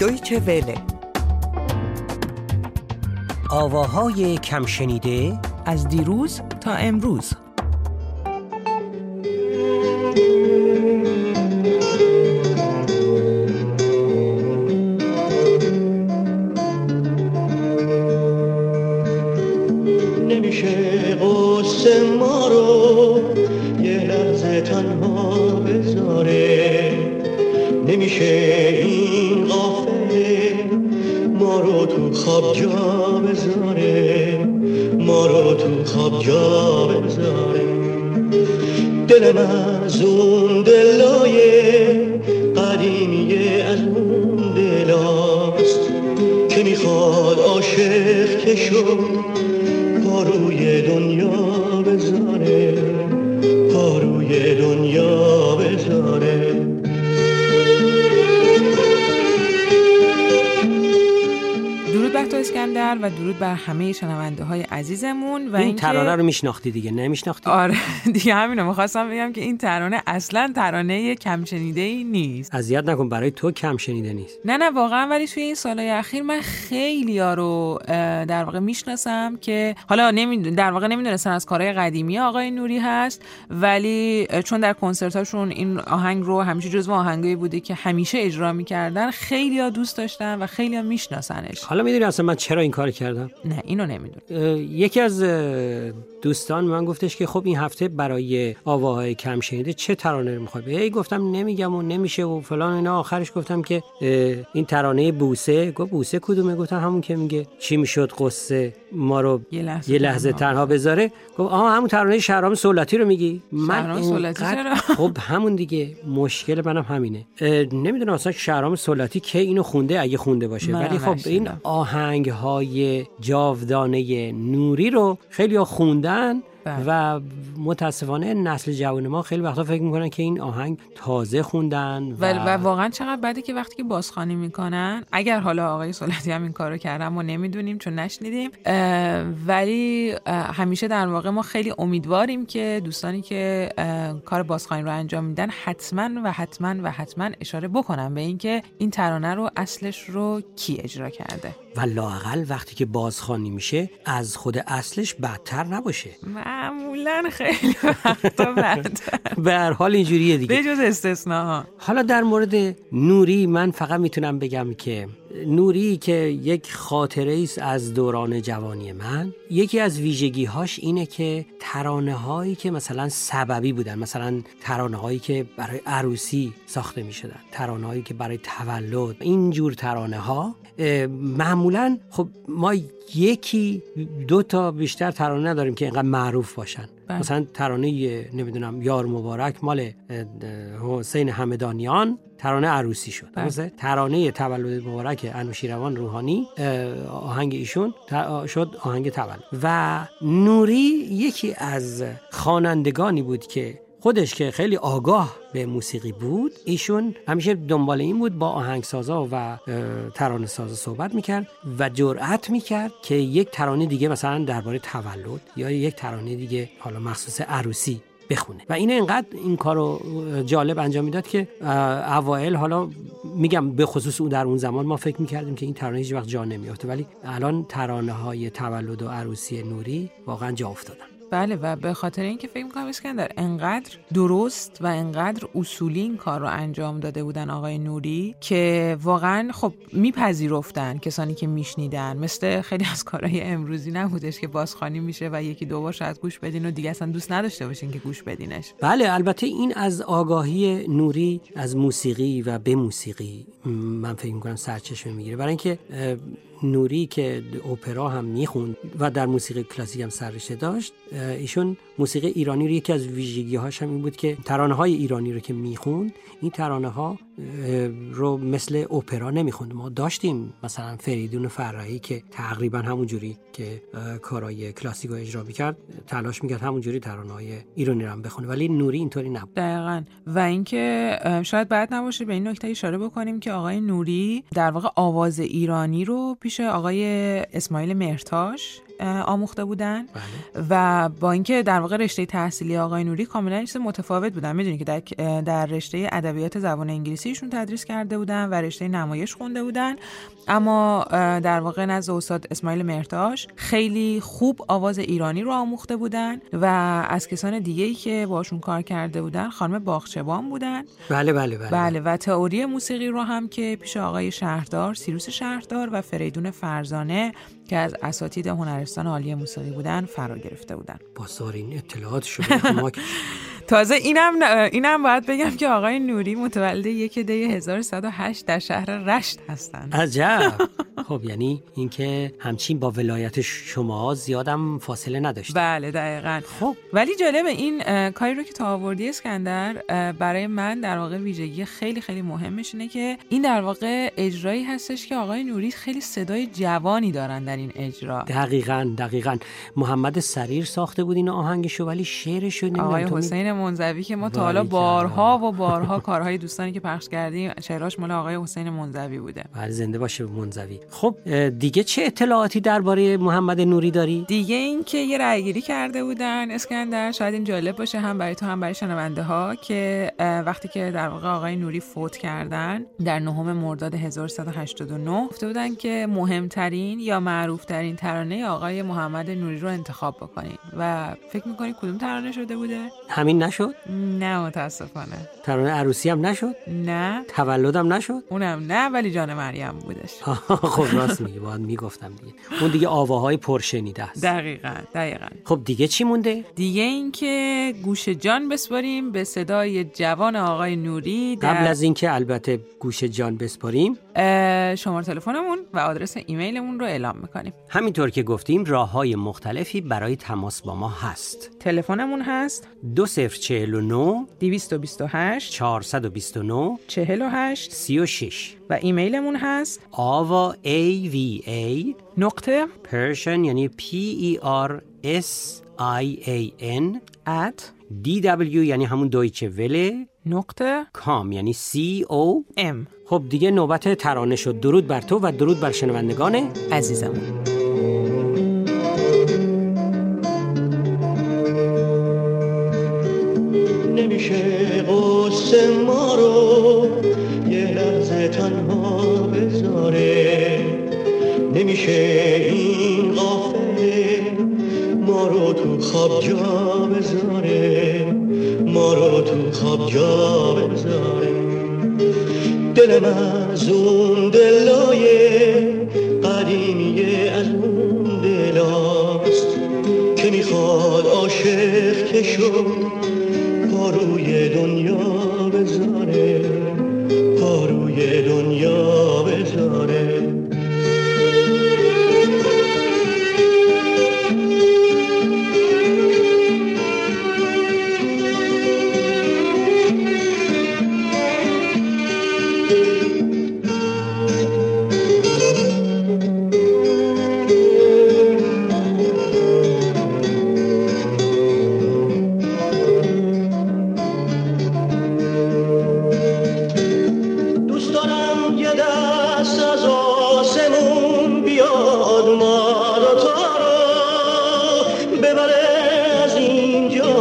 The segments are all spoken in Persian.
دویچه وله آواهای کم شنیده از دیروز تا امروز. نمیشه قصه ما رو یه لحظه تنها بذاره. نمیشه این رو تو خواب جا بذاره ما رو تو خواب جا بذاره دلم از اون دلای قدیمی از اون دلاست. که می‌خواد عاشق که و درود بر همه شنونده های عزیزمون و این اینکه- ترانه رو میشناختی دیگه نمیشناختی؟ آره دیگه همینو می‌خواستم بگم که این ترانه اصلا ترانه کم شنیده ای نیست. اذیت نکن برای تو کم شنیده نیست. نه نه واقعا ولی توی این سالهای اخیر من خیلی ها رو در واقع می‌شناسم که حالا نمی... در واقع نمی‌دونستن از کارهای قدیمی آقای نوری هست ولی چون در کنسرتاشون این آهنگ رو همیشه جزو آهنگایی بوده که همیشه اجرا می‌کردن خیلی ها دوست داشتن و خیلی ها میشناسنش. حالا می‌دونی اصلا من چرا این کار کردم؟ نه اینو نمی‌دونم. یکی از دوستان من گفتش که خب این هفته برای آواهای کم شنیده چه ترانه رو می‌خوای ای گفتم نمیگم و نمیشه و فلان اینا. آخرش گفتم که این ترانه بوسه. گفت بوسه کدومه؟ گفتم همون که میگه چی می‌شد قصه ما رو یه لحظه یه لحظه تنها بذاره. گفت آها همون ترانه شهرام سولتی رو میگی؟ سولتی اینقدر-؟ خب همون دیگه. مشکل منم همینه. نمی‌دونم اصلا شهرام سولتی که اینو خونده؟ اگه خونده باشه. ولی خب این. آهنگ های جاودانه نوری رو خیلی خوندن بله. و متاسفانه نسل جوان ما خیلی وقتا فکر می‌کنن که این آهنگ تازه خوندن و, و, و واقعا چقدر بده که وقتی که بازخوانی می‌کنن اگر حالا آقای سولتی هم این کارو کردن ما نمی‌دونیم چون نشنیدیم ولی همیشه در واقع ما خیلی امیدواریم که دوستانی که کار بازخوانی رو انجام میدن حتما و حتما و حتما اشاره بکنن به اینکه این ترانه رو اصلش رو کی اجرا کرده و لاقل وقتی که بازخوانی میشه از خود اصلش بدتر نباشه. معمولا خیلی وقتا به هر حال اینجوریه دیگه. به جز استثناها. حالا در مورد نوری من فقط می‌تونم بگم که نوری که یک خاطره است از دوران جوانی من یکی از ویژگی هاش اینه که ترانه هایی که مثلا سببی بودن مثلا ترانه هایی که برای عروسی ساخته می شدن ترانه هایی که برای تولد اینجور ترانه ها معمولا خب ما یکی دو تا بیشتر ترانه نداریم که اینقدر معروف باشن. بله. مثلا ترانه نمی‌دونم یار مبارک مال حسین همدانیان ترانه عروسی شد بله. ترانه تولد مبارک انوشیروان روحانی آهنگ ایشون شد آهنگ تولد و نوری یکی از خوانندگانی بود که خودش که خیلی آگاه به موسیقی بود ایشون همیشه دنبال این بود با آهنگسازا و ترانه سازا صحبت می‌کرد و جرأت می‌کرد که یک ترانه دیگه مثلا درباره تولد یا یک ترانه دیگه حالا مخصوص عروسی بخونه. و این انقدر این کارو جالب انجام می‌داد که اوایل حالا میگم به خصوص اون در اون زمان ما فکر می‌کردیم که این ترانه هیچ وقت جا نمیافته. ولی الان ترانه های تولد و عروسی نوری واقعا جا افتادن. بله و به خاطر اینکه فکر می‌کنم اسکندر انقدر درست و انقدر اصولی این کار رو انجام داده بودن آقای نوری که واقعا خب میپذیرفتن کسانی که میشنیدن. مثل خیلی از کارهای امروزی نبودش که بازخوانی میشه و یکی دو بار شاید گوش بدین و دیگه اصلا دوست نداشته باشین که گوش بدینش. بله البته این از آگاهی نوری از موسیقی و به موسیقی من فکر می‌کنم سرچشمه می‌گیره. برای اینکه نوری که اپرا هم می‌خوند و در موسیقی کلاسیک هم سررشته داشت ایشون موسیقی ایرانی رو یکی از ویژگی هاش هم این بود که ترانه های ایرانی رو که می‌خوند این ترانه ها رو مثل اپرا نمی‌خوند. ما داشتیم مثلا فریدون فرهی که تقریبا همون جوری که اه، کارهای کلاسیک رو اجرا می‌کرد تلاش می‌کرد همون جوری ترانه های ایرانی رو هم بخونه. ولی نوری اینطوری نبود. دقیقا. و اینکه شاید بعد نباشه به این نکته اشاره بکنیم که آقای نوری در واقع آواز ایرانی رو پیش آقای اسماعیل مرتاش. آموخته بودن. بله. و با اینکه در واقع رشته تحصیلی آقای نوری کاملا چیز متفاوت بودن. می‌دونی که در, در رشته ادبیات زبان انگلیسیشون تدریس کرده بودن و رشته نمایش خونده بودن. اما در واقع نزد استاد اسماعیل مرتاش خیلی خوب آواز ایرانی رو آموخته بودن و از کسان دیگه ای که باشون کار کرده بودن خانم باغچبان بودن. بله بله بله, بله و تئوری موسیقی رو هم که پیش آقای شهردار سیروس شهردار و فریدون فرزانه که از اساتید هنرستان عالی موسیقی بودن فرا گرفته بودن. با سارین اطلاعات شده تازه اینم اینم باید بگم که آقای نوری متولد یک دی 1108 در شهر رشت هستن. عجب. خب یعنی اینکه همچین با ولایت شما زیادم فاصله نداشت بله دقیقا. خب. ولی جالب این کاری رو که تا آوردی اسکندر برای من در واقع ویژگی خیلی خیلی مهمش اینه که این در واقع اجرایی هستش که آقای نوری خیلی صدای جوانی دارن در این اجرا. دقیقا دقیقا. محمد سریر ساخته بود این آهنگشو ولی شعرش رو آقای حسین منزوی که ما تا حالا بارها و بارها کارهای دوستانی که پخش کردیم شعراش مال آقای حسین منزوی بوده. بله زنده باشه منزوی. خب دیگه چه اطلاعاتی درباره محمد نوری داری؟ دیگه این که یه رأیگیری کرده بودن. اسکندر شاید این جالب باشه هم برای تو هم برای شنونده ها که وقتی که در واقع آقای نوری فوت کردن در نهم مرداد 1189 گفته بودن که مهمترین یا معروفترین ترانه آقای محمد نوری رو انتخاب بکنین. و فکر می‌کنی کدوم ترانه شده بوده؟ همین نشد؟ نه متاسفانه. ترانه عروسی هم نشد؟ نه. تولدم نشد؟ اونم نه ولی جان مریم بودش. خب راست میگی باید می‌گفتم دیگه. اون دیگه آواهای پرشنیده است. دقیقا دقیقا. خب دیگه چی مونده؟ دیگه اینکه گوش جان بسپاریم به صدای جوان آقای نوری در... قبل از اینکه البته گوش جان بسپاریم شماره تلفنمون و آدرس ایمیلمون رو اعلام می‌کنیم. همینطور که گفتیم راه های مختلفی برای تماس با ما هست. تلفنمون هست 2049 228 429 48 36 و ایمیلمون هست آوا ای وی ای نقطه پرشن یعنی P E R S I A N at D W یعنی همون دویچه وله. نقطه. کام یعنی C O. M. خب دیگه نوبت ترانه شد درود بر تو و درود بر شنوندگان عزیزمون. نمیشه قصه ما رو یه لحظه تنها بذاره. نمیشه این غافله ما رو تو خواب جا بذاره. خواب جا بذاره دلم از اون دلای قدیمی از اون دلاست که می‌خواد عاشق که شد پاروی دنیا. ما رو تو رو ببره از اینجا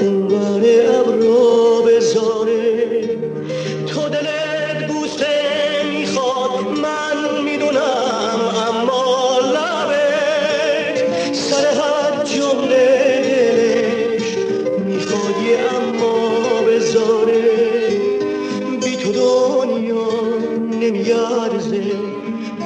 اونور ابرو بذاره. تو دلت بوسه می‌خواد. من می‌دونم اما لبت سر هر جمله می‌خواد اما بذاره.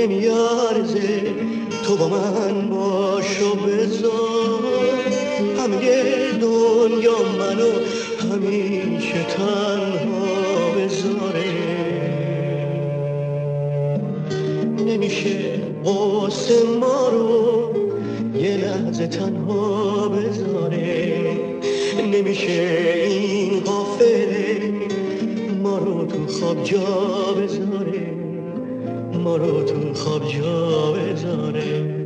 نمیارزه. تو با من باش و بذار. همه دنیا منو همیشه تنها بذاره. نمیشه قصه ما رو یه لحظه تنها بذاره. نمیشه این قافله ما رو تو خواب جا بذاره. تو خواب جا بذاره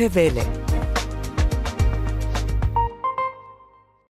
Deutsche Welle